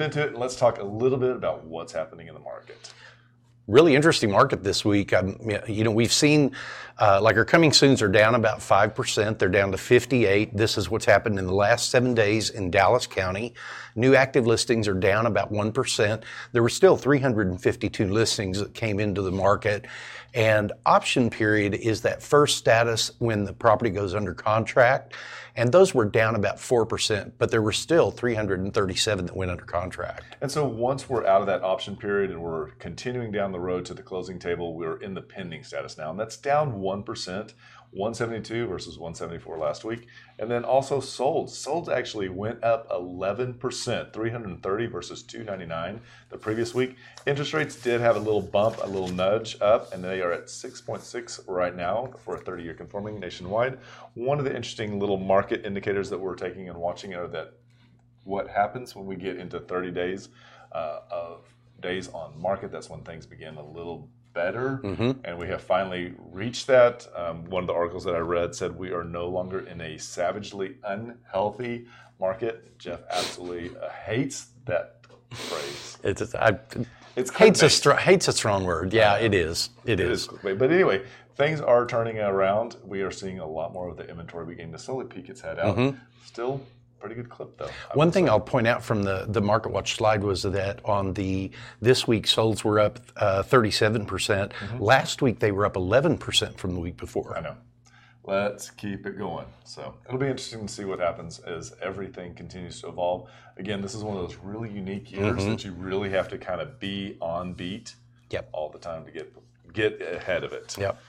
into it and let's talk a little bit about what's happening in the market. Really interesting market this week. You know, we've seen uh, like our coming soons are down about five percent. They're down to 58. This is what's happened in the last seven days in Dallas County. New active listings are down about one percent. There were still 352 listings that came into the market, and option period is that first status when the property goes under contract and those were down about 4%, but there were still 337 that went under contract. And so once we're out of that option period and we're continuing down the road to the closing table, we're in the pending status now, and that's down 1%. 172 versus 174 last week. And then also sold. Sold actually went up 11%, 330 versus 299 the previous week. Interest rates did have a little bump, a little nudge up, and they are at 6.6 right now for a 30 year conforming nationwide. One of the interesting little market indicators that we're taking and watching are that what happens when we get into 30 days uh, of days on market, that's when things begin a little better, mm-hmm. and we have finally reached that. Um, one of the articles that I read said we are no longer in a savagely unhealthy market. Jeff absolutely uh, hates that phrase. It's I, it's hates a str- hates a strong word. Yeah, it is. It, it is. is but anyway, things are turning around. We are seeing a lot more of the inventory beginning to slowly peek its head out. Mm-hmm. Still pretty good clip though. I One thing say. I'll point out from the the Market Watch slide was that on the this week solds were up uh, 37 uh, percent. Mm-hmm. Last week they were up 11 percent from the week before. I know. Let's keep it going. So it'll be interesting to see what happens as everything continues to evolve. Again, this is one of those really unique years mm-hmm. that you really have to kind of be on beat yep. all the time to get get ahead of it. Yep.